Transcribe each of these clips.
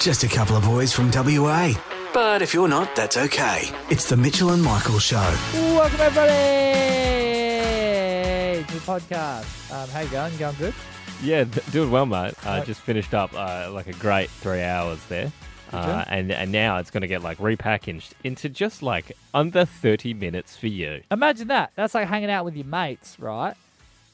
Just a couple of boys from WA. But if you're not, that's okay. It's the Mitchell and Michael Show. Welcome everybody to the podcast. Um, how you going? Going good? Yeah, d- doing well, mate. I Right. just finished up uh, like a great three hours there. Uh, and and now it's going to get like repackaged into just like under 30 minutes for you. Imagine that. That's like hanging out with your mates, right?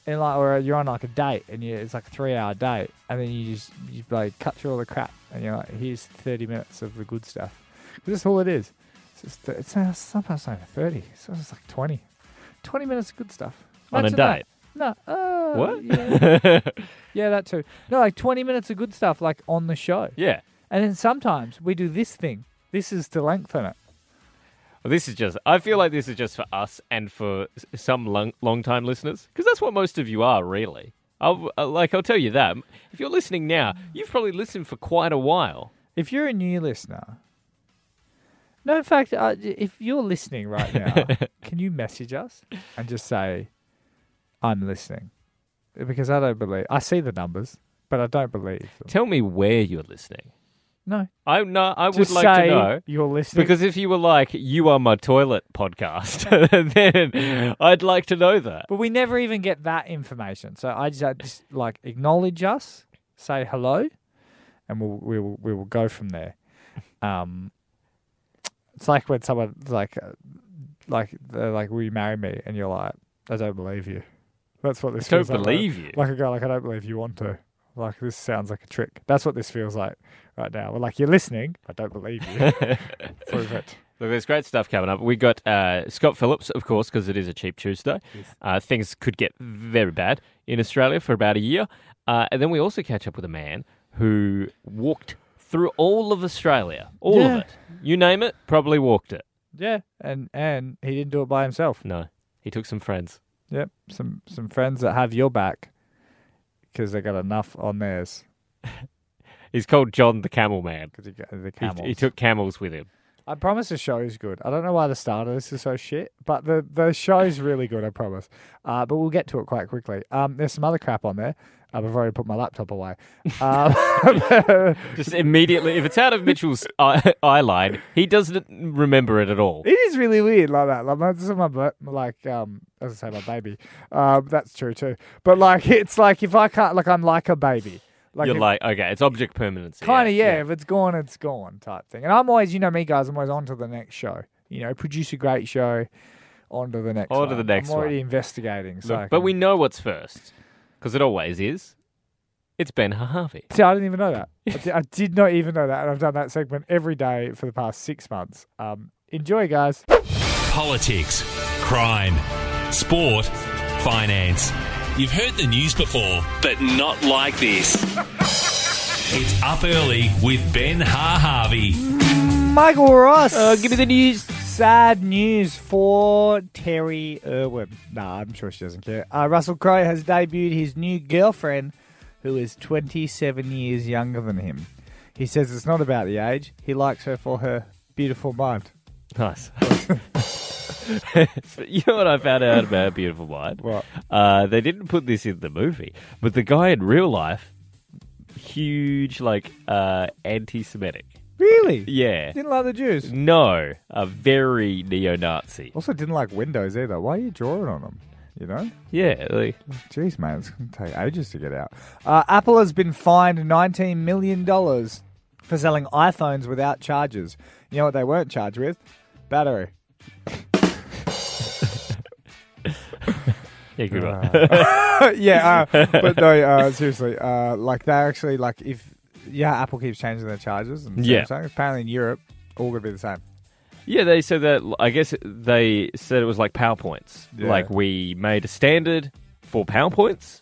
And like, or you're on like a date, and you, it's like a three-hour date, and then you just you like cut through all the crap, and you're like, here's 30 minutes of the good stuff. 'Cause That's all it is. It's just it's uh, sometimes not even 30. So it's like 20. 20 minutes of good stuff. On a Imagine that. date? No. Uh, What? Yeah. yeah, that too. No, like 20 minutes of good stuff, like on the show. Yeah. And then sometimes we do this thing. This is to lengthen it. This is just, I feel like this is just for us and for some long, long time listeners, because that's what most of you are, really. I'll, uh, like, I'll tell you that. If you're listening now, you've probably listened for quite a while. If you're a new listener, no, in fact, uh, if you're listening right now, can you message us and just say, I'm listening? Because I don't believe, I see the numbers, but I don't believe them. Tell me where you're listening. No. I, no, I would Just like say to know. you're listening. Because if you were like, you are my toilet podcast, then I'd like to know that. But we never even get that information. So I just, I just like acknowledge us, say hello, and we'll we will we will go from there. Um, it's like when someone like uh, like they're like, "Will you marry me?" And you're like, "I don't believe you." That's what this I Don't feels like. believe you. Like a guy, like I don't believe you want to. Like this sounds like a trick. That's what this feels like right now. We're like, you're listening. I don't believe you. Prove it. Look, there's great stuff coming up. We got uh, Scott Phillips, of course, because it is a cheap Tuesday. Uh, things could get very bad in Australia for about a year. Uh, and then we also catch up with a man who walked through all of Australia, all Yeah. of it. You name it, probably walked it. Yeah, and and he didn't do it by himself. No, he took some friends. Yep, some some friends that have your back because they got enough on theirs. He's called John the Camel Man. Because he the camels. he took camels with him. I promise the show is good. I don't know why the start of this is so shit, but the the show is really good. I promise. Uh, but we'll get to it quite quickly. Um, there's some other crap on there. Um, I've already put my laptop away. Um, Just immediately, if it's out of Mitchell's eye, eye line, he doesn't remember it at all. It is really weird like that. Like my, this is my like um as I say my baby. Um, that's true too. But like it's like if I can't like I'm like a baby. Like You're if- like, okay, it's object permanency. Kind of, yeah, If it's gone, it's gone type thing. And I'm always, you know me, guys. I'm always on to the next show. You know, produce a great show, on to the next. On to the next I'm already one. investigating. So, I Look, but we know what's first, because it always is. It's Ben Harvey. See, I didn't even know that. I did, I did not even know that, and I've done that segment every day for the past six months. Um, enjoy, guys. Politics, crime, sport, finance. You've heard the news before, but not like this. It's up early with Ben Ha Harvey. Michael Ross. Uh, give me the news. Sad news for Terri Irwin. Nah, I'm sure she doesn't care. Uh, Russell Crowe has debuted his new girlfriend, who is 27 years younger than him. He says it's not about the age. He likes her for her beautiful mind. Nice. you know what I found out about Beautiful Mind? What? Uh, they didn't put this in the movie, but the guy in real life, huge, like, uh, anti Semitic. Really? Yeah. Didn't like the Jews. No, a very neo Nazi. Also, didn't like windows either. Why are you drawing on them? You know? Yeah, like, Jeez, man, it's going to take ages to get out. Uh, Apple has been fined $19 million for selling iPhones without chargers. You know what they weren't charged with? Battery. Yeah, good one. yeah, uh, but no, uh, seriously, uh, like they actually like if yeah, Apple keeps changing their charges and Yeah. Samsung, apparently in Europe, all gonna be the same. Yeah, they said that. I guess they said it was like PowerPoints. Yeah. Like we made a standard for PowerPoints,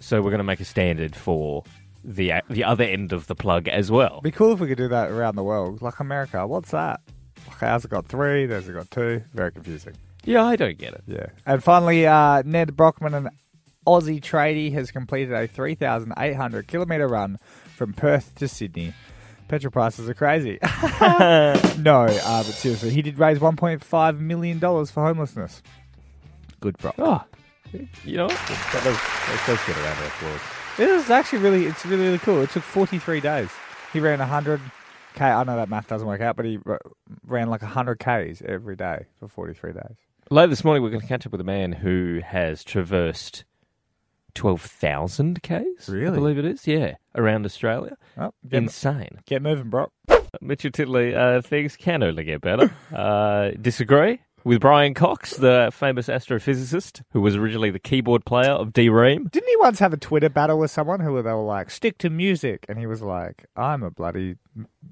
so we're going to make a standard for the the other end of the plug as well. It'd be cool if we could do that around the world, like America. What's that? Like ours have got three, theirs have got two. Very confusing. Yeah, I don't get it. Yeah. And finally, uh, Nedd Brockmann, an Aussie tradie, has completed a 3,800 kilometre run from Perth to Sydney. Petrol prices are crazy. no, uh, but seriously, he did raise $1.5 million for homelessness. Good prop. Oh, you know, that does, that does get around applause. It is actually really, it's really, really cool. It took 43 days. He ran 100 k. I know that math doesn't work out, but he ran like 100 k's every day for 43 days. Later this morning, we're going to catch up with a man who has traversed 12,000 Ks. Really? I believe it is. Yeah. Around Australia. Oh, get, Insane. get moving, bro. Mitchell Titley, uh, things can only get better. uh, disagree with Brian Cox, the famous astrophysicist who was originally the keyboard player of D-Ream. Didn't he once have a Twitter battle with someone who they were like, "Stick to music," and he was like, "I'm a bloody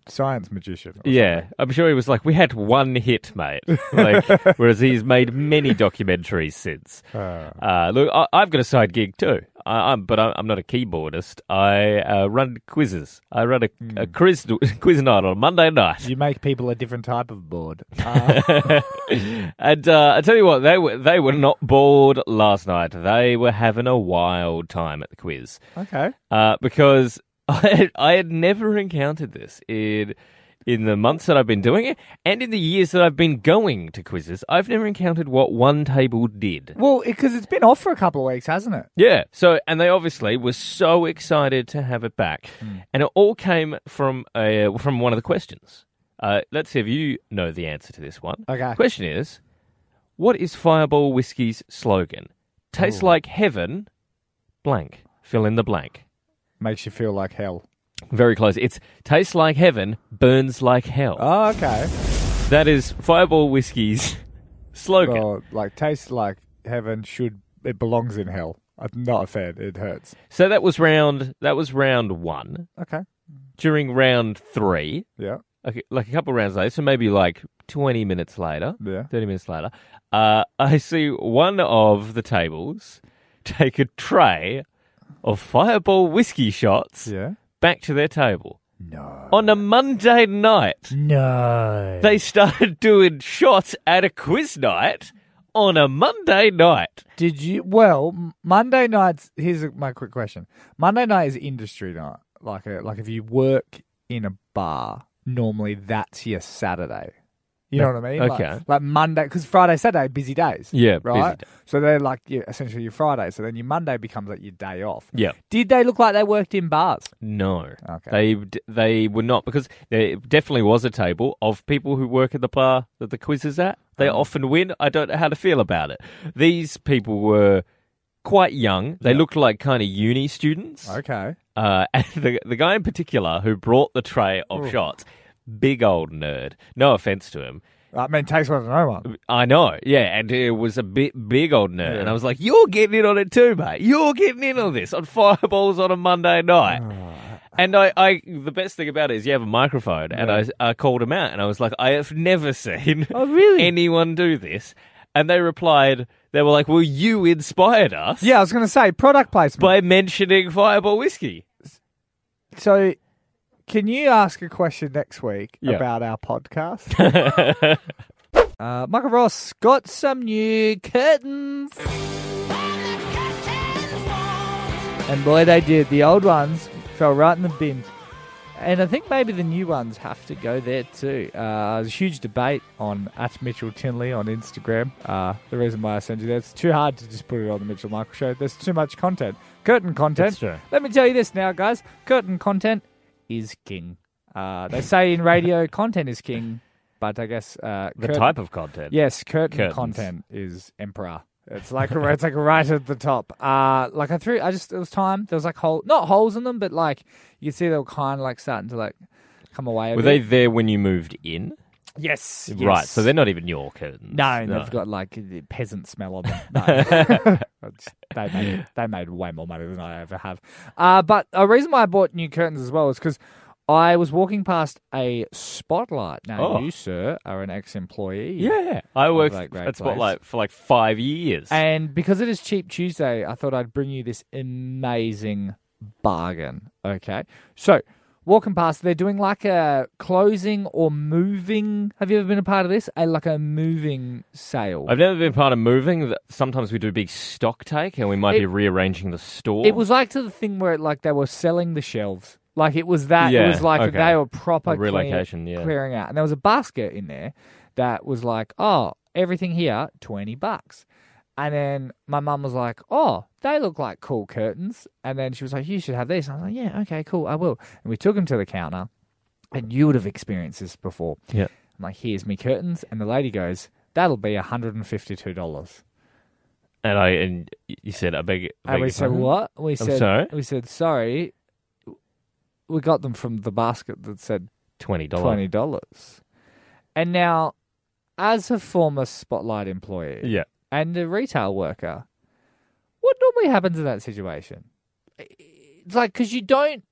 science magician." Yeah, I'm sure he was like, we had one hit, mate. Like, whereas he's made many documentaries since. Uh, Uh, look, I, I've got a side gig too. I, I'm, but I, I'm not a keyboardist. I uh, run quizzes. I run a, a quiz quiz night on a Monday night. you make people a different type of bored. And uh, I tell you what, they were they were not bored last night. They were having a wild time at the quiz okay. uh, because I had, I had never encountered this in in the months that I've been doing it, and in the years that I've been going to quizzes. I've never encountered what one table did. Well, because it's been off for a couple of weeks, hasn't it? Yeah. So, and they obviously were so excited to have it back, and it all came from a from one of the questions. Uh, let's see if you know the answer to this one. Okay. Question is, what is Fireball Whiskey's slogan? Tastes like heaven, blank. Fill in the blank. Makes you feel like hell. Very close. It's tastes like heaven, burns like hell. Oh, okay. That is Fireball Whiskey's slogan. Well, like tastes like heaven should it belongs in hell. I'm not a fan. It hurts. So that was round. That was round one. Okay. During round three, Yeah. okay, like a couple of rounds later, so maybe like 20 minutes later, Yeah. 30 minutes later, uh, I see one of the tables take a tray of fireball whiskey shots Yeah. back to their table. No. On a Monday night, No. they started doing shots at a quiz night on a Monday night. Did you? Well, Monday nights. Here's my quick question. Monday night is industry night. Like a, like if you work in a bar, normally that's your Saturday. You know what I mean? Okay. Like, Monday, because Friday, Saturday, busy days. Yeah, busy right. day. So they're like yeah, essentially your Friday. So then your Monday becomes like your day off. Yeah. Did they look like they worked in bars? No, Okay. they they were not because there definitely was a table of people who work at the bar that the quiz is at. They Oh. often win. I don't know how to feel about it. These people were quite young. They looked like kind of uni students. Okay. Uh, and the the guy in particular who brought the tray of shots, big old nerd. No offense to him. I mean, takes one to know one. I know, yeah, and it was a bit big old nerd, and I was like, "You're getting in on it too, mate. You're getting in on this on fireballs on a Monday night." And I, I, the best thing about it is you have a microphone, and I, I called him out, and I was like, "I have never seen Oh, really? anyone do this." And they replied, they were like, "Well, you inspired us Yeah, I was going to say product placement. by mentioning Fireball whiskey." so, can you ask a question next week Yeah. about our podcast? uh, Michael Ross got some new curtains. And boy, they did. The old ones fell right in the bin. And I think maybe the new ones have to go there too. Uh, there's a huge debate on at Mitchell Tinley on Instagram. Uh, the reason why I send you that, it's too hard to just put it on the Mitchell Michael Show. There's too much content. Curtain content. That's true. Let me tell you this now, guys. Curtain content is king. Uh, they say in radio, content is king, but I guess uh, The curtain- type of content. Yes, curtain Curtains. content is emperor. It's like it's like right at the top. Uh like I threw I just it was time. There was like hole not holes in them, but like you see they were kind of like starting to like come away. Were bit. they there when you moved in? Yes, Right, yes. so they're not even your curtains. no, they've got like the peasant smell on them. No. They made they made way more money than I ever have. Uh, but a reason why I bought new curtains as well is because I was walking past a spotlight. Now Oh. you, sir, are an ex-employee. Yeah, I worked at place. Spotlight for like five years. And because it is Cheap Tuesday, I thought I'd bring you this amazing bargain. Okay. So, walking past, they're doing like a closing or moving. Have you ever been a part of this? A like a moving sale. I've never been part of moving. Sometimes we do a big stock take, and we might It- be rearranging the store. It was like to the thing where like they were selling the shelves. Like it was that. Yeah, it was like okay. they were proper A clear- relocation, yeah. clearing out, and there was a basket in there that was like, oh, everything here twenty bucks, and then my mum was like, oh, they look like cool curtains. And then she was like, you should have these. And I was like, yeah, okay, cool, I will. And we took them to the counter, and you would have experienced this before. Yeah. I'm like, here's me curtains. And the lady goes, that'll be $152. And I and you said I beg. I beg And we said, pardon? what? We said, sorry? We said, sorry. We got them from the basket that said Twenty dollars. twenty dollars. And now, as a former Spotlight employee Yeah. and a retail worker, what normally happens in that situation? It's like because you don't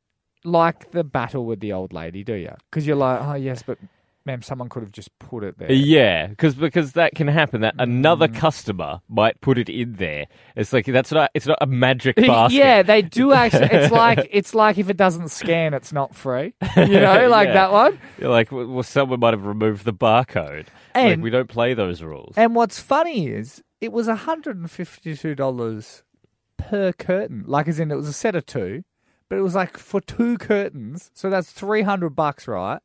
like the battle with the old lady, do you? Because you're like, oh yes, but ma'am, someone could have just put it there. Yeah, because because that can happen. That another Mm. customer might put it in there. It's like that's not. It's not a magic basket. Yeah, they do actually. It's like it's like if it doesn't scan, it's not free. You know, like Yeah. that one. You're like, well, someone might have removed the barcode. like, And- we don't play those rules. And what's funny is it was hundred and fifty-two dollars per curtain. Like, as in, it was a set of two, but it was like for two curtains, so that's three hundred bucks, right?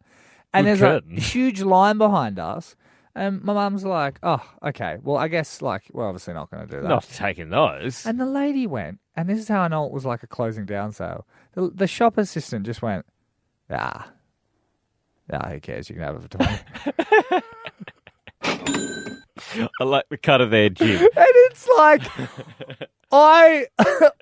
And Good there's curtain. a huge line behind us. And my mum's like, "Oh, okay. Well, I guess like we're obviously not going to do that." not taking those. And the lady went, and this is how I know it was like a closing down sale. The, the shop assistant just went, ah, ah, who cares? You can have it for twenty. I like the cut of their jib. and it's like I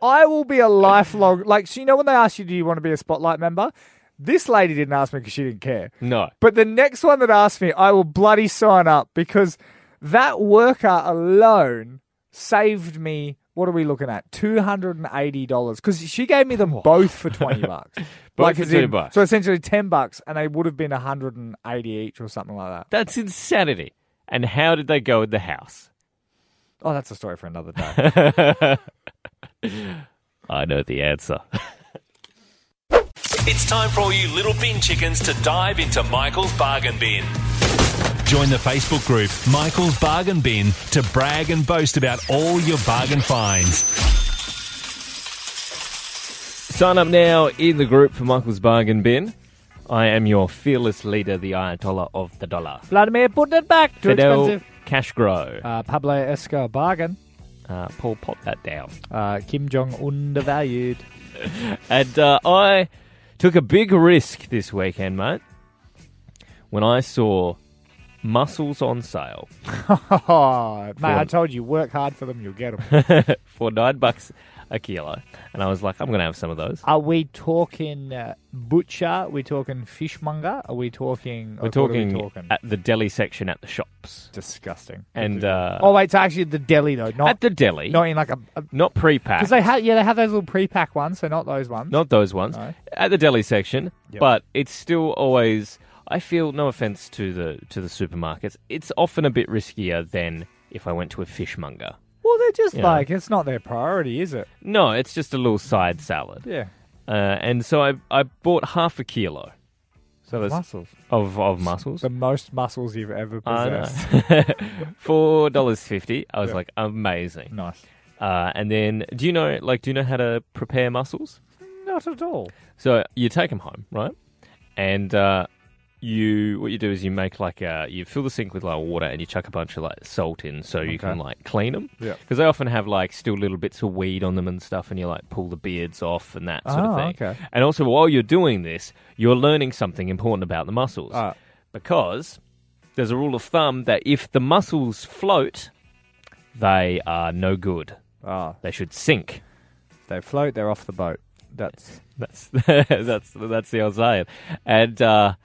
I will be a lifelong like so you know when they ask you do you want to be a spotlight member this lady didn't ask me because she didn't care No. but the next one that asked me I will bloody sign up because that worker alone saved me what are we looking at two hundred and eighty dollars because she gave me them both for twenty bucks Both for 20 in- bucks. so essentially ten bucks and they would have been hundred and eighty each or something like that That's insanity. And how did they go in the house? oh that's a story for another day I know the answer. It's time for all you little bin chickens to dive into Michael's bargain bin. Join the Facebook group Michael's Bargain Bin to brag and boast about all your bargain finds. Sign up now in the group for Michael's Bargain Bin. I am your fearless leader, the Ayatollah of the dollar. Vladimir put it back too Fidel expensive Cashgrow. Uh, Pablo Escobar bargain. Uh, Paul, pop that down. Uh, Kim Jong undervalued. And uh, I took a big risk this weekend, mate, when I saw mussels on sale mate, I told you, work hard for them, you'll get them. for nine bucks a kilo. And I was like, I'm going to have some of those. Are we talking uh, butcher? Are we talking fishmonger? Are we talking? We're like, what are we talking, talking? at the deli section at the shops. Disgusting. And uh, oh wait, it's actually the deli though, not at the deli, not in like a not pre-packed. because they have yeah they have those little pre-pack ones, so not those ones. Not those ones. No. At the deli section, Yep. but it's still always. I feel no offense to the to the supermarkets. It's often a bit riskier than if I went to a fishmonger. Just Yeah. like it's not their priority, is it? No, it's just a little side salad. Yeah, Uh, and so I I bought half a kilo. So there's muscles. of of mussels. The most muscles you've ever I know. possessed. Four dollars fifty. I was Yeah. like, amazing. nice. Uh, and then, do you know like do you know how to prepare mussels? Not at all. So you take them home, right? And uh, you what you do is you make like a, you fill the sink with like water and you chuck a bunch of like salt in so you can like clean them. Yeah. Because they often have like still little bits of weed on them and stuff, and you like pull the beards off and that sort Oh, of thing. okay. And also, while you're doing this, you're learning something important about the mussels Ah. because there's a rule of thumb that if the mussels float, they are no good. Ah, They should sink. they float. They're off the boat. That's That's that's that's the old saying. And uh,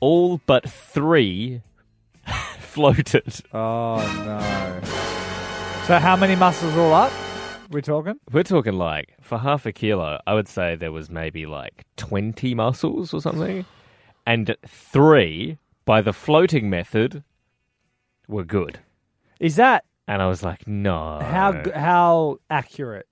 all but three floated. oh no. So how many mussels all up? We're talking. We're talking like for half a kilo. I would say there was maybe like twenty mussels or something, and three by the floating method were good. Is that And I was like, no. how how accurate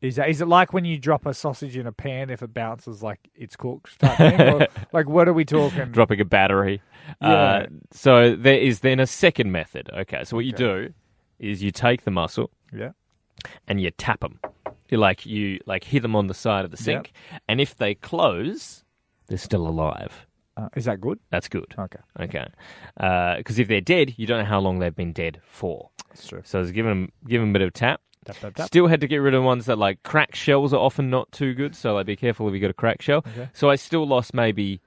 is that? Is it like when you drop a sausage in a pan if it bounces like it's cooked? Or, like what are we talking? dropping a battery. Yeah. Uh, so there is then a second method. Okay, so what you Okay. do is you take the mussel, Yeah. and you tap them. You like you like hit them on the side of the sink, and if they close, they're still alive. Uh, is that good? That's good. Okay, Okay, because if they're dead, you don't know how long they've been dead for. that's true. So just give them give them a bit of tap, Still had to get rid of ones that like crack shells are often not too good. So like, be careful if you got a crack shell. Okay. So I still lost maybe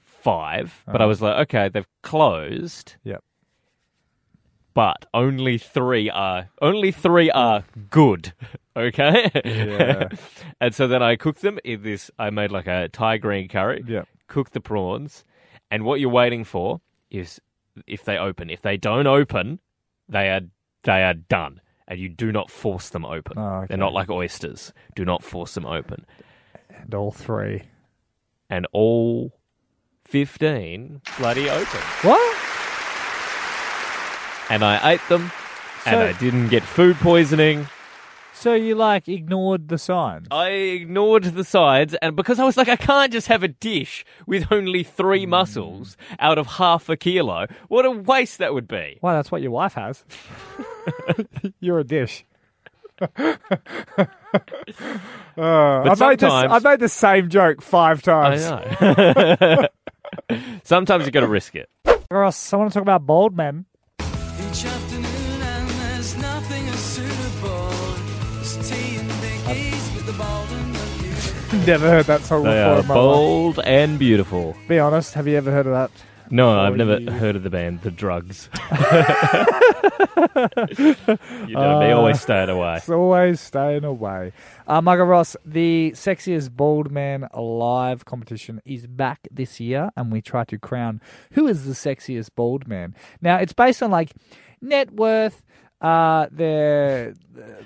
five, but I Uh-huh. was like, okay, they've closed. Yep. But only three are only three are good. Okay. Yeah. and so then I cooked them in this. I made like a Thai green curry. Yep. Cooked the prawns, and what you're waiting for is if they open. If they don't open, they are they are done, and you do not force them open. Oh, okay. They're not like oysters. Do not force them open. And all three. And all fifteen bloody open. What? And I ate them, and I didn't get food poisoning. So you like ignored the sign? I ignored the sides, and because I was like, I can't just have a dish with only three mussels out of half a kilo. What a waste that would be. Well, that's what your wife has. You're a dish. Uh, I've, made this, sometimes- I've made the same joke five I times. know. Sometimes you got to risk it. Ross, I want to talk about bald men. Never heard that song They before are in my life. bold and beautiful. Be honest, have you ever heard of that? No, I've never you- heard of the band The Drugs. you know Uh, always staying away. It's always staying away. Uh, Michael Ross, the sexiest bald man alive competition is back this year, and we try to crown who is the sexiest bald man. Now, it's based on like net worth, uh, their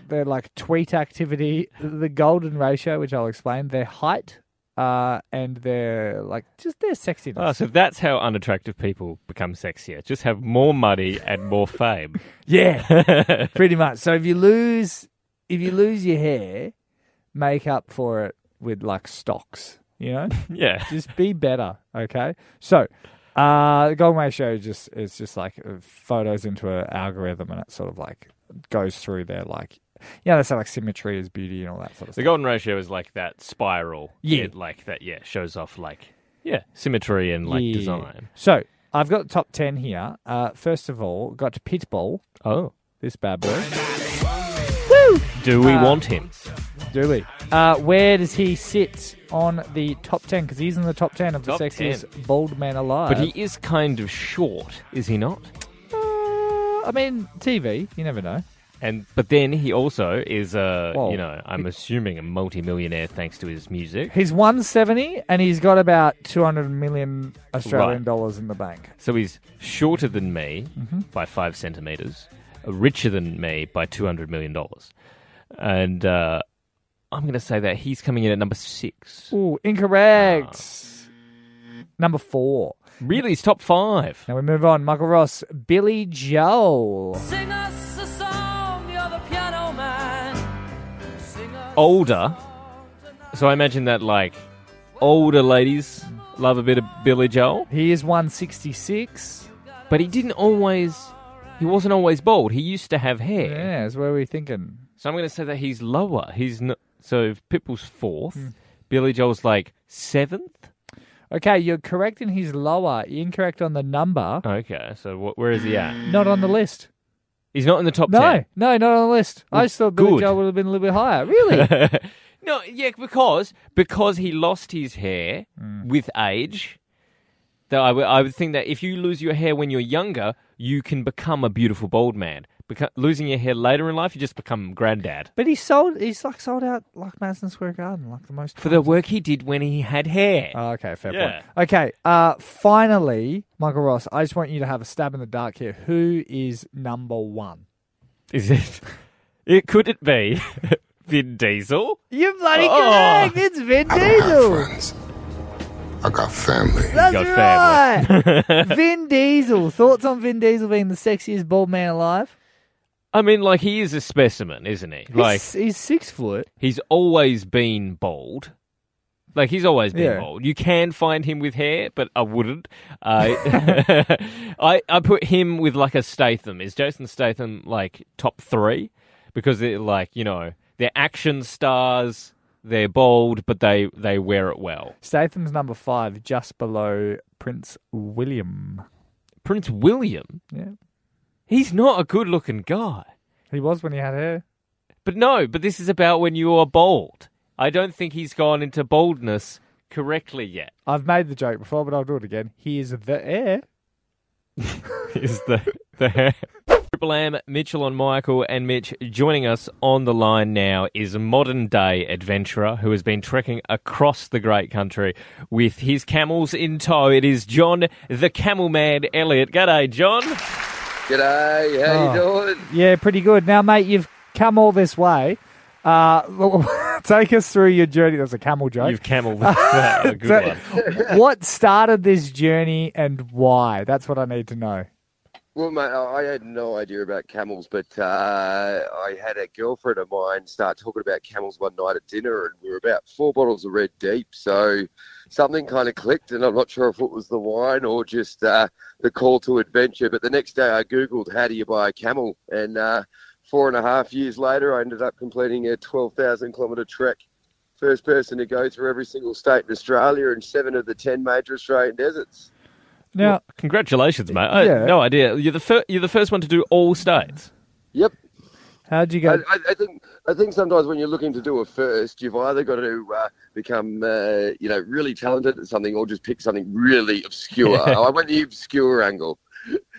their like tweet activity, the golden ratio, which I'll explain, their height, uh, and their like just their sexiness. Oh, so that's how unattractive people become sexier. Just have more money and more fame. Yeah, pretty much. So if you lose, if you lose your hair, make up for it with like stocks. You know, yeah. just be better. Okay. So, uh, the golden ratio just is just like photos into an algorithm, and it sort of like goes through their like, yeah, they say like symmetry is beauty and all that sort of The stuff. The golden ratio is like that spiral. Yeah. It, like that, yeah, shows off like, yeah, symmetry and like Yeah. design. So I've got the top ten here. Uh, first of all, got Pitbull, Oh. this bad boy. Do we Uh, want him? Do we? Uh, where does he sit on the top 10? Because he's in the top 10 of the Top sexiest bald man alive. But he is kind of short, is he not? Uh, I mean, TV, you never know. And but then he also is uh Well, you know, I'm assuming a multi-millionaire thanks to his music. He's 170 and he's got about 200 million Australian Right. dollars in the bank. So he's shorter than me Mm-hmm. by five centimeters, richer than me by two hundred million dollars, and uh, I'm going to say that he's coming in at number six. Ooh, incorrect. Ah. Number four. Really, he's top five. Now we move on. Michael Ross, Billy Joel. Sing us a song, you're the piano man. Sing us Older, so I imagine that like older ladies love a bit of Billy Joel, He is 166. but he didn't always. He wasn't always bald. He used to have hair. Yeah, that's where we're thinking. So I'm going to say that he's lower. He's not. So if Pitbull's fourth, Hmm. Billy Joel's like seventh. Okay, you're correct in his lower, incorrect on the number, Okay, so wh- where is he at? not on the list. He's not in the top No, 10. no, no, not on the list. I just thought Billy good. Joel would have been a little bit higher. Really? no, yeah, because because he lost his hair Mm. with age. I would I would think that if you lose your hair when you're younger, you can become a beautiful bald man. Beca- losing your hair later in life, you just become granddad. but he sold. He's like sold out like Madison Square Garden, like the most For the work he did when he had hair. Oh, okay, fair Yeah. point. Okay, uh, finally, Michael Ross, I just want you to have a stab in the dark here. Who is number one? Is it? It could it be Vin Diesel? You're bloody Oh. correct. It's Vin I don't have Diesel. friends. I got family. That's got right. Vin Diesel. Thoughts on Vin Diesel being the sexiest bald man alive? I mean, like he is a specimen, isn't he? Like he's, he's six foot. he's always been bald. Like he's always been Yeah. bald. You can find him with hair, but I wouldn't. Uh, I I put him with like a Statham. Is Jason Statham like top three? Because they're like you know they're action stars. They're bold, but they they wear it well. Statham's number five, just below Prince William. Prince William, Yeah, he's not a good looking guy. he was when he had hair. But no, but this is about when you are bald. I don't think he's gone into baldness correctly yet. I've made the joke before, but I'll do it again. He is the air. is the the hair. Triple M, Mitchell and Michael and Mitch joining us on the line now is a modern day adventurer who has been trekking across the great country with his camels in tow. It is John the Camel Man Elliott. G'day, John. G'day, how Oh. you doing? Yeah, pretty good. Now, mate, you've come all this way. Uh, take us through your journey. That's a camel joke. You've camelled a good So- one. what started this journey and why? That's what I need to know. Well, mate, I I had no idea about camels, but uh, I had a girlfriend of mine start talking about camels one night at dinner, and we were about four bottles of red deep. So something kind of clicked, and I'm not sure if it was the wine or just uh, the call to adventure. But the next day, I googled how do you buy a camel, and uh, four and a half years later, I ended up completing a 12,000 kilometre trek. First person to go through every single state in Australia and seven of the ten major Australian deserts. Now, Congratulations, mate. I Yeah. had no idea. You're the fir- you're the first one to do all states. Yep. How'd you go? I, I think I think sometimes when you're looking to do a first, you've either got to uh, become uh, you know really talented at something, or just pick something really obscure. I went the obscure angle.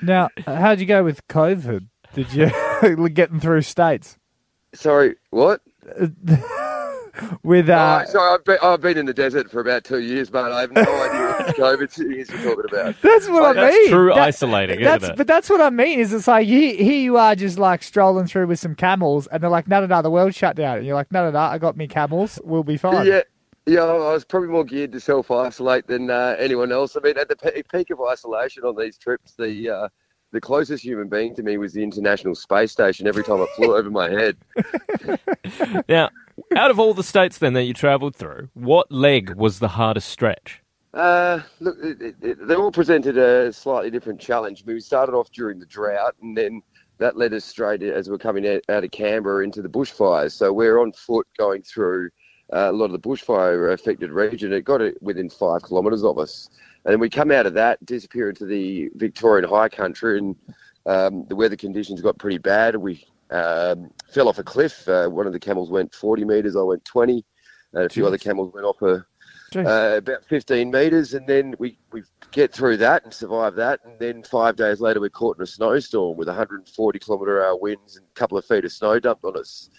Now, how'd you go with COVID? Did you getting through states Sorry, what? with? Uh, oh, sorry, I've been, I've been in the desert for about two years, mate. I have no idea COVID series you're talking about. That's what I That's mean. true That- isolating, that's, isn't it? But that's what I mean. Is it's like here, here you are, just like strolling through with some camels, and they're like, "No, no, no, the world's shut down." And you're like, "No, no, no, I got me camels. We'll be fine." Yeah. Yeah, I was probably more geared to self-isolate than uh, anyone else. I mean, at the pe- peak of isolation on these trips, the uh, the closest human being to me was the International Space Station. Every time I flew over my head, Now, out of all the states then that you travelled through, what leg was the hardest stretch? Uh, look, it, it, it, they all presented a slightly different challenge. We started off during the drought, and then that led us straight as we're coming out, out of Canberra into the bushfires. So we're on foot going through uh, a lot of the bushfire affected region. It got it within five kilometres of us, and then we come out of that, disappear into the Victorian high country, and um, the weather conditions got pretty bad. We um, fell off a cliff. Uh, one of the camels went 40 metres. I went 20. And a few other camels went off a. uh, about 15 metres, and then we, we get through that and survive that. And then five days later, we're caught in a snowstorm with 140 kilometre hour winds and a couple of feet of snow dumped on us.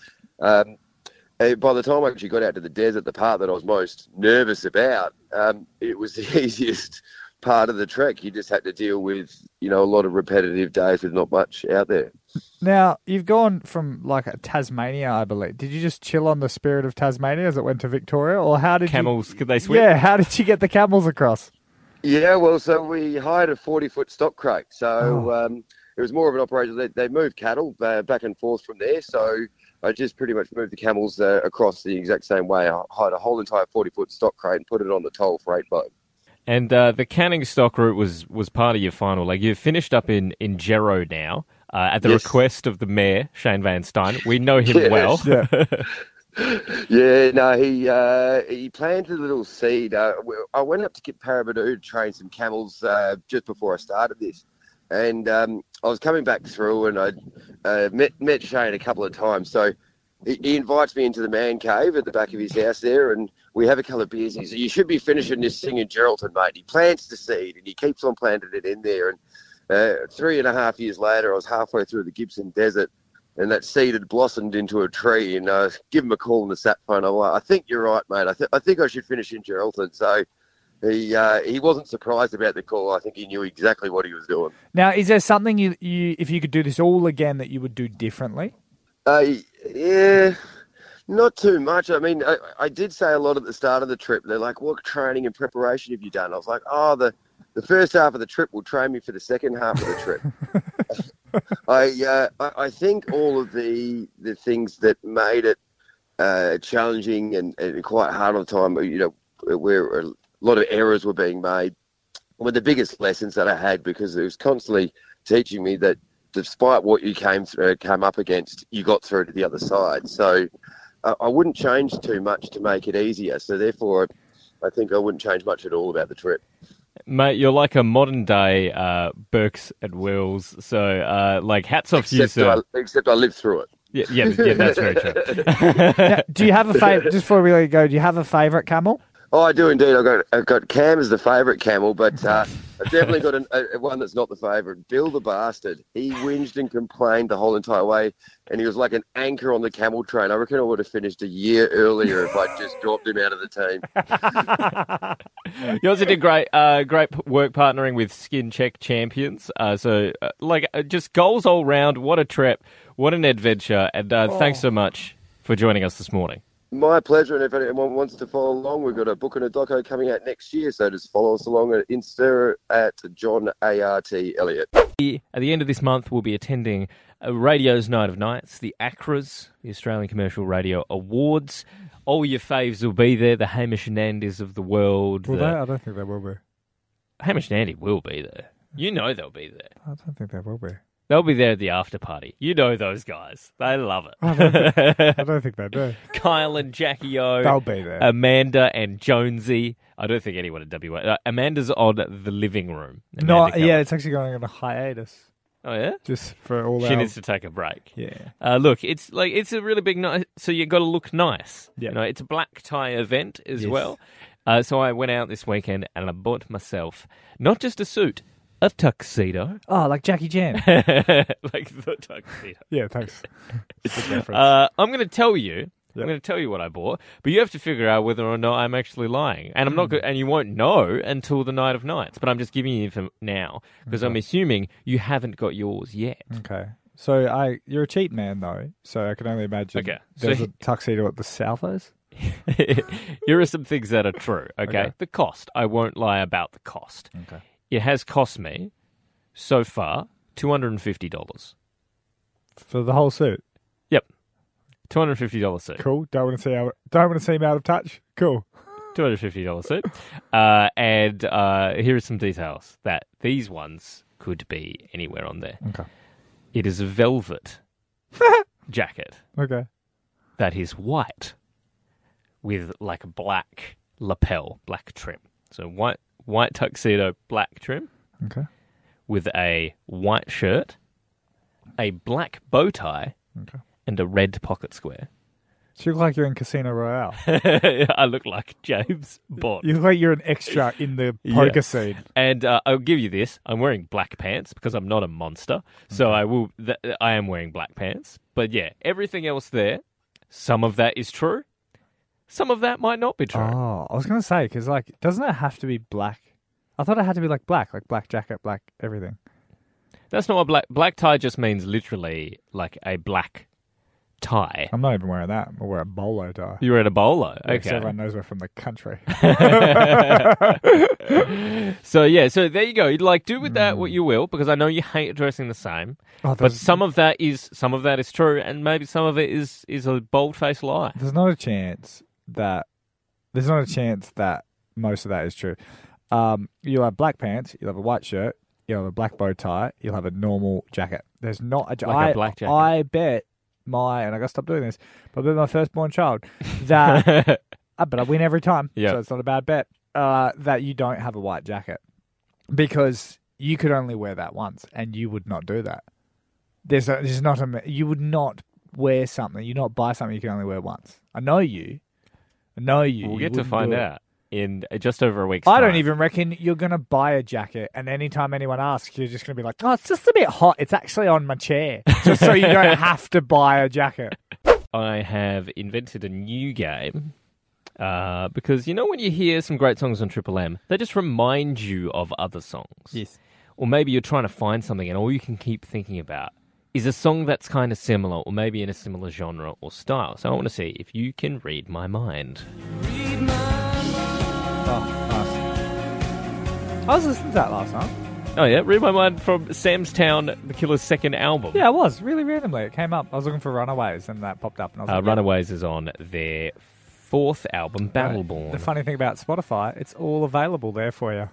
Um, by the time I actually got out to the desert, the part that I was most nervous about, um, it was the easiest part of the trek. You just had to deal with, you know, a lot of repetitive days with not much out there. Now you've gone from like Tasmania, I believe. Did you just chill on the Spirit of Tasmania as it went to Victoria, or how did Camels, could they you? swim? Yeah, how did you get the camels across? Yeah, well, so we hired a 40 foot stock crate. So Oh. um, it was more of an operation. They, they moved cattle uh, back and forth from there. So I just pretty much moved the camels uh, across the exact same way. I hired a whole entire 40 foot stock crate and put it on the toll freight boat. And uh, the Canning stock route was, was part of your final leg. You've finished up in, in Gero now uh, at the Yes. request of the mayor, Shane Van Styn. We know him Yes. well. Yeah. Yeah, no, he uh, he planted a little seed. Uh, I went up to get Paraburdoo to train some camels uh, just before I started this, and um, I was coming back through, and I uh, met met Shane a couple of times. So he, he invites me into the man cave at the back of his house there, and we have a couple of beers. He says, "You should be finishing this thing in Geraldton, mate." He plants the seed, and he keeps on planting it in there. And uh, three and a half years later, I was halfway through the Gibson Desert and that seed had blossomed into a tree. And I give him a call on the sat phone. I'm like, I think you're right, mate. I, th- I think I should finish in Geraldton. So he uh, he wasn't surprised about the call. I think he knew exactly what he was doing. Now, is there something you, you, if you could do this all again, that you would do differently? Uh, yeah, not too much. I mean, I, I did say a lot at the start of the trip. They're like, what training and preparation have you done? I was like, oh, the, the first half of the trip will train me for the second half of the trip. I, uh, I I think all of the the things that made it uh, challenging and, and quite hard on time, you know, where a lot of errors were being made, were the biggest lessons that I had because it was constantly teaching me that despite what you came through, came up against, you got through to the other side. So uh, I wouldn't change too much to make it easier. So therefore, I think I wouldn't change much at all about the trip. Mate, you're like a modern day uh, Burke and Wills. So, uh, like, hats off to you, Except, sir. I, except I lived through it. Yeah, yeah, yeah that's very true. Now, do you have a favorite? Just before we go, do you have a favorite camel? Oh, I do indeed. I've got I've got Cam as the favourite camel, but uh, I've definitely got an, a, one that's not the favourite. Bill the bastard. He whinged and complained the whole entire way, and he was like an anchor on the camel train. I reckon I would have finished a year earlier if I'd just dropped him out of the team. You also did great, uh, great work partnering with Skin Check Champions. Uh, so, uh, like, uh, just goals all round. What a trip! What an adventure! And uh, thanks so much for joining us this morning. My pleasure, and if anyone wants to follow along, we've got a book and a doco coming out next year, so just follow us along at Insta at John ART Elliott. At the end of this month, we'll be attending uh, Radio's Night of Nights, the ACRAs, the Australian Commercial Radio Awards. All your faves will be there. The Hamish and Andys of the world. Will the- they? I don't think they will be. Hamish and Andy will be there. You know they'll be there. I don't think they will be. They'll be there at the after party. You know those guys. They love I don't think, it. I don't think they do. Kyle and Jackie O. They'll be there. Amanda and Jonesy. I don't think anyone at WA. Uh, Amanda's on the living room. no, yeah, it's actually going on a hiatus Oh yeah. just for all She our. needs to take a break. yeah. Uh, look, it's like it's a really big night, so you got to look nice. Yeah. You know, it's a black tie event as Yes. well. Uh, so I went out this weekend and I bought myself not just a suit, a tuxedo, Oh, like Jackie Chan. like the tuxedo. yeah, thanks. Good reference. Uh, I'm going to tell you. Yep. I'm going to tell you what I bought, but you have to figure out whether or not I'm actually lying, and I'm Hmm. not. Go- and you won't know until the night of nights. But I'm just giving you info now because I'm assuming you haven't got yours yet. okay. So I, you're a cheap man though, so I can only imagine. Okay, so There's he- a tuxedo at the Southers. Here are some things that are true. Okay? Okay. the cost. I won't lie about the cost. Okay. It has cost me so far two hundred and fifty dollars. For the whole suit. Yep, two hundred and fifty dollars suit. Cool. Don't want to see how. Don't want to seem out of touch. Cool. Two hundred fifty dollars suit. Uh, and uh, here are some details that these ones could be anywhere on there. Okay. It is a velvet jacket Okay. that is white with like a black lapel, black trim. So white white tuxedo, black trim Okay. with a white shirt, a black bow tie, Okay. and a red pocket square. So you look like you're in Casino Royale. I look like James Bond. You look like you're an extra in the Yeah. poker scene. And uh, I'll give you this: I'm wearing black pants because I'm not a monster, so I will. Th- I am wearing black pants. But yeah, everything else there, some of that is true, some of that might not be true. Oh, I was gonna say because like, doesn't it have to be black? I thought it had to be like black, like black jacket, black everything. That's not what black black tie just means. Literally, like a black tie. I'm not even wearing that. I'm wearing a bolo tie. You're at a bolo, Yeah, okay? everyone knows we're from the country. so yeah, so there you go. Like, do with that what hmm. you will, because I know you hate dressing the same. Oh, But some of that is some of that is true, and maybe some of it is is a bold faced lie. there's not a chance that there's not a chance that most of that is true. Um, you'll have black pants, you'll have a white shirt, you'll have a black bow tie, you'll have a normal jacket. There's not a, ja- Like a I- black jacket. I bet my and I got to stop doing this, but I bet my firstborn child that Uh, but I win every time. Yeah. So it's not a bad bet. Uh, that you don't have a white jacket because you could only wear that once, and you would not do that. There's a, there's not a you would not wear something. You not buy something you can only wear once. I know you. Know you. we'll You get to find out in just over a week's I time. don't even reckon you're gonna buy a jacket, and anytime anyone asks, you're just gonna be like, "Oh, it's just a bit hot. It's actually on my chair," just so you don't have to buy a jacket. I have invented a new game. Uh, because you know when you hear some great songs on Triple M, they just remind you of other songs. Yes. Or maybe you're trying to find something and all you can keep thinking about is a song that's kind of similar or maybe in a similar genre or style. So I want to see if you can read my mind. Oh, nice. I was listening to that last night. Oh yeah, read my mind from Sam's Town, The Killer's second album. Yeah, it was really randomly. It came up. I was looking for Runaways, and that popped up. And I was Uh, like, Runaways is on their fourth album, yeah. Battleborn. The funny thing about Spotify, it's all available there for you.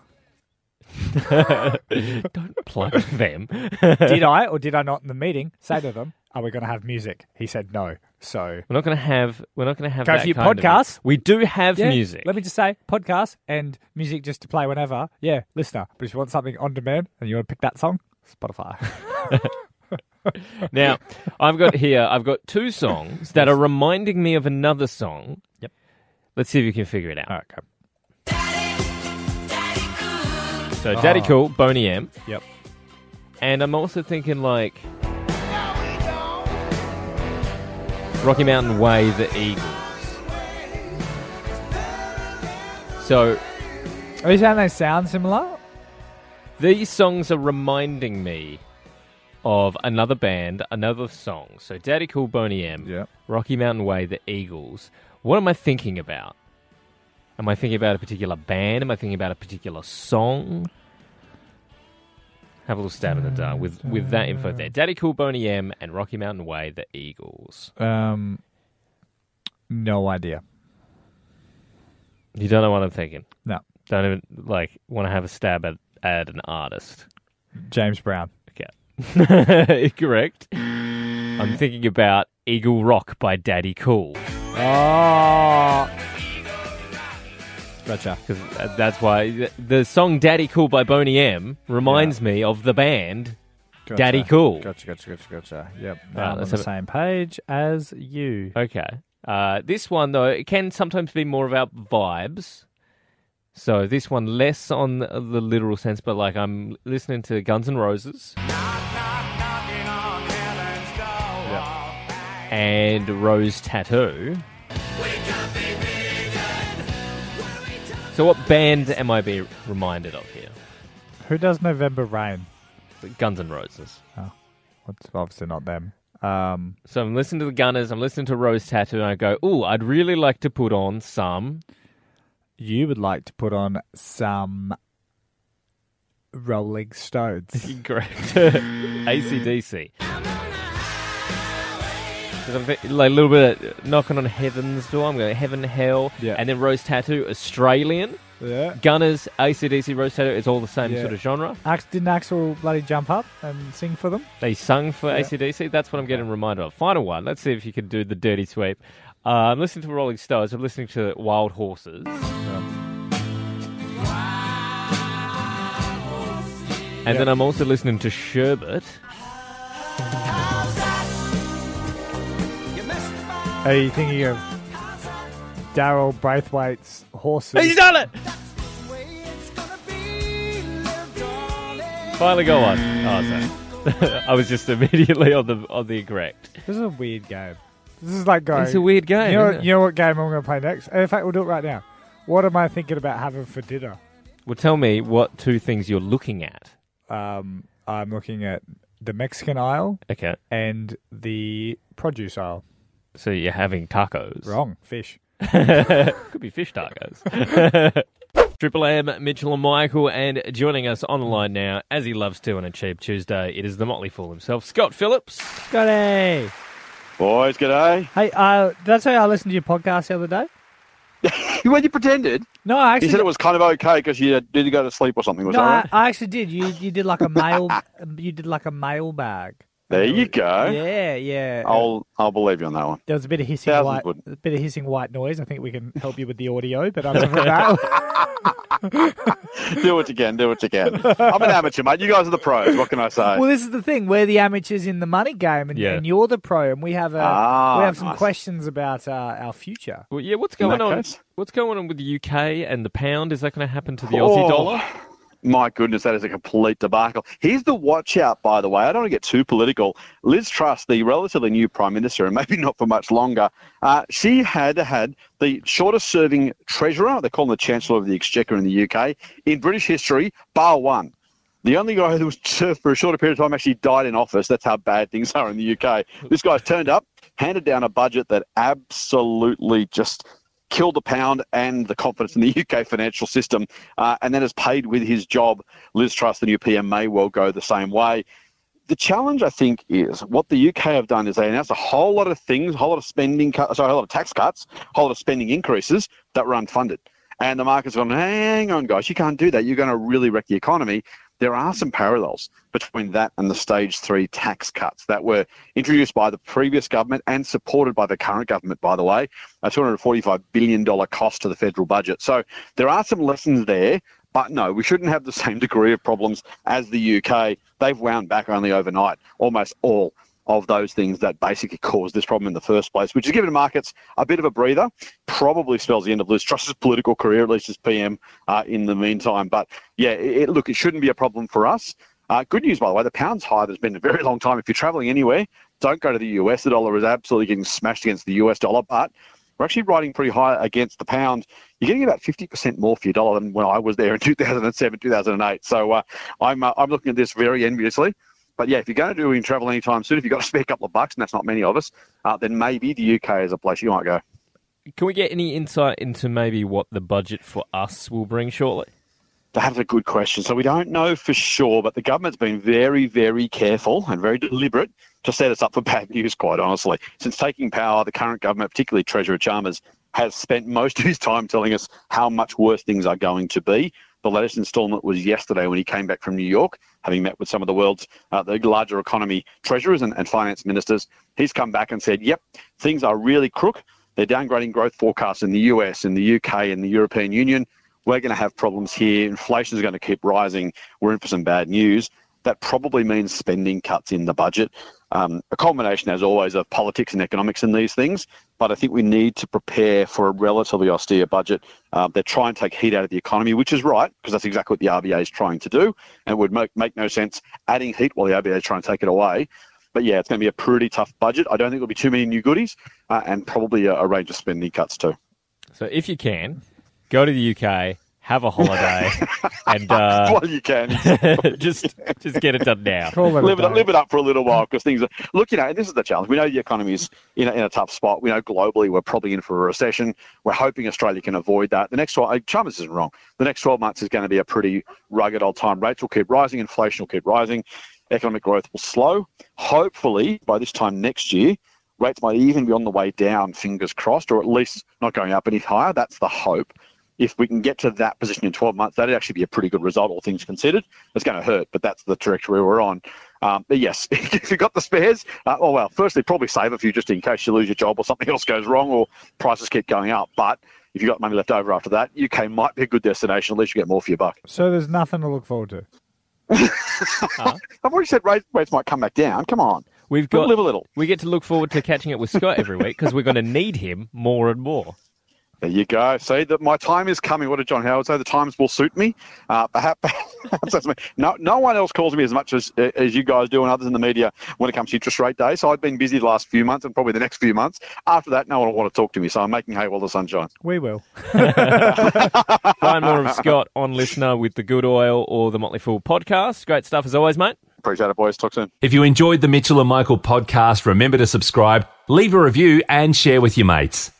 Don't plug them. did I or did I not in the meeting say to them, "Are we going to have music?" He said no. So We're not going to have. We're not going to have. Go that for your kind of- podcast. we do have yeah, music. Let me just say, podcast and music just to play whenever. Yeah, listener. But if you want something on demand and you want to pick that song, Spotify. now, I've got here. I've got two songs that are reminding me of another song. Yep. Let's see if you can figure it out. All right, okay. So, uh-huh. Daddy Oh. Cool, Boney M, Yep. and I'm also thinking like Rocky Mountain Way, the Eagles. So Are you saying they sound similar? These songs are reminding me of another band, another song. So Daddy Cool Boney M, Yeah. Rocky Mountain Way, the Eagles. What am I thinking about? Am I thinking about a particular band? Am I thinking about a particular song? Have a little stab in the dark with, with that info there. Daddy Cool Boney M and Rocky Mountain Way, the Eagles. Um, no idea. You don't know what I'm thinking. No. Don't even like want to have a stab at, at an artist. James Brown. Okay. Correct. I'm thinking about Eagle Rock by Daddy Cool. Oh. Gotcha. Because that's why the song Daddy Cool by Boney M reminds me of the band Gotcha. Daddy Cool. Gotcha, gotcha, gotcha, gotcha. Yep. I'm on the same page as you. Okay. Uh, this one, though, it can sometimes be more about vibes. So this one less on the the literal sense, but like I'm listening to Guns N' Roses and Rose Tattoo. So what band am I being reminded of here? Who does November Rain? Guns N' Roses. Oh, it's obviously not them. Um, So I'm listening to the Gunners, I'm listening to Rose Tattoo, and I go, "Ooh, I'd really like to put on some." you would like to put on some Rolling Stones. Correct. ACDC. Because I'm like a little bit of knocking on heaven's door. I'm going heaven, hell, Yeah. and then Rose Tattoo, Australian. yeah. Gunners, ACDC, Rose Tattoo. It's all the same Yeah. sort of genre. Ax, didn't Axl bloody jump up and sing for them? They sung for Yeah. ACDC. That's what I'm getting reminded of. Final one. Let's see if you can do the dirty sweep. Uh, I'm listening to Rolling Stones. I'm listening to Wild Horses. And then I'm also listening to Sherbet. Are you thinking of Daryl Braithwaite's horses? He's done it! Finally got one. Oh, sorry. I was just immediately on the on the correct. This is a weird game. This is like going. It's a weird game. You know, isn't it? you know what game I'm going to play next? In fact, we'll do it right now. What am I thinking about having for dinner? Well, tell me what two things you're looking at. Um, I'm looking at the Mexican aisle Okay, and the produce aisle. So you're having tacos. Wrong. Fish. Could be fish tacos. Triple M, Mitchell and Michael, and joining us on the line now, as he loves to on a cheap Tuesday, it is the Motley Fool himself, Scott Phillips. Scotty. Boys, g'day. Hey, uh, did I tell you I listened to your podcast the other day? when you pretended, No, I you actually said it was kind of okay because you didn't go to sleep or something. Was no, that I, right? I actually did. You you did like a mail. you did like a mail bag. There you go. Yeah, yeah. I'll I'll believe you on that one. There was a bit of hissing Thousands white, wouldn't. a bit of hissing white noise. I think we can help you with the audio, but other than that, do what you can. Do what you can. I'm an amateur, mate. You guys are the pros. What can I say? well, this is the thing. We're the amateurs in the money game, and, Yeah. and you're the pro, and we have a Ah, we have some nice. questions about uh, our future. Well, yeah, what's In going on? case. What's going on with the UK and the pound? Is that going to happen to the Aussie Oh, dollar? My goodness, that is a complete debacle. Here's the watch out, by the way. I don't want to get too political. Liz Truss, the relatively new Prime Minister, and maybe not for much longer, uh, she had had the shortest serving Treasurer, they call him the Chancellor of the Exchequer in the UK, in British history, bar one. The only guy who was served for a shorter period of time actually died in office. That's how bad things are in the UK. This guy's turned up, handed down a budget that absolutely just killed the pound and the confidence in the UK financial system, uh, and then has paid with his job. Liz Truss, the new PM, may well go the same way. The challenge, I think, is what the UK have done is they announced a whole lot of things, a whole lot of spending, cuts, sorry, a whole lot of tax cuts, a whole lot of spending increases that were unfunded. And the market's gone, hang on, guys, you can't do that. You're going to really wreck the economy. There are some parallels between that and the stage three tax cuts that were introduced by the previous government and supported by the current government, by the way, a $245 billion cost to the federal budget. So there are some lessons there, But no, we shouldn't have the same degree of problems as the UK. They've wound back only overnight, almost all of those things that basically caused this problem in the first place, which has given markets a bit of a breather. Probably spells the end of Liz Truss's political career, at least as PM uh, in the meantime. But yeah, it, look, it shouldn't be a problem for us. Uh, good news, by the way, the pound's high. There's been a very long time. If you're traveling anywhere, don't go to the US. The dollar is absolutely getting smashed against the US dollar, but we're actually riding pretty high against the pound. You're getting about 50% more for your dollar than when I was there in 2007, 2008. So uh, I'm, uh, I'm looking at this very enviously. But yeah, if you're going to do any travel anytime soon, if you've got to spare a couple of bucks, and that's not many of us, uh, then maybe the UK is a place you might go. Can we get any insight into maybe what the budget for us will bring shortly? That's a good question. So we don't know for sure, but the government's been very, very careful and very deliberate to set us up for bad news, quite honestly. Since taking power, the current government, particularly Treasurer Chalmers, has spent most of his time telling us how much worse things are going to be. The latest instalment was yesterday when he came back from New York, having met with some of the world's uh, the larger economy treasurers and, and finance ministers. He's come back and said, yep, things are really crook. They're downgrading growth forecasts in the US, in the UK, in the European Union. We're going to have problems here. Inflation is going to keep rising. We're in for some bad news. That probably means spending cuts in the budget. Um, a combination, as always, of politics and economics in these things. But I think we need to prepare for a relatively austere budget. Uh, they try and take heat out of the economy, which is right, because that's exactly what the RBA is trying to do. And it would make, make no sense adding heat while the RBA is trying to take it away. But yeah, it's going to be a pretty tough budget. I don't think there'll be too many new goodies uh, and probably a, a range of spending cuts too. So if you can, go to the UK, have a holiday, and uh, while you can, just just get it done now. live, it, live it up for a little while because things are look. You know, this is the challenge. We know the economy is in a, in a tough spot. We know globally we're probably in for a recession. We're hoping Australia can avoid that. The next 12, Chalmers isn't wrong. The next 12 months is going to be a pretty rugged old time. Rates will keep rising. Inflation will keep rising. Economic growth will slow. Hopefully, by this time next year, rates might even be on the way down, fingers crossed, or at least not going up any higher. That's the hope if we can get to that position in 12 months, that'd actually be a pretty good result, all things considered. It's going to hurt, but that's the trajectory we're on. Um, but yes, if you've got the spares, uh, oh well, firstly, probably save a few just in case you lose your job or something else goes wrong or prices keep going up. But if you've got money left over after that, UK might be a good destination. At least you get more for your buck. So there's nothing to look forward to. huh? I've already said rates, rates might come back down. Come on. We've got live a little. We get to look forward to catching up with Scott every week because we're going to need him more and more. There you go. See that my time is coming. What did John Howard say? The times will suit me. Uh, perhaps, perhaps no, no one else calls me as much as as you guys do and others in the media when it comes to interest rate day. So I've been busy the last few months and probably the next few months. After that, no one will want to talk to me. So I'm making hay while the sun shines. We will. Find more of Scott on listener with the Good Oil or the Motley Fool podcast. Great stuff as always, mate. Appreciate it, boys. Talk soon. If you enjoyed the Mitchell and Michael podcast, remember to subscribe, leave a review, and share with your mates.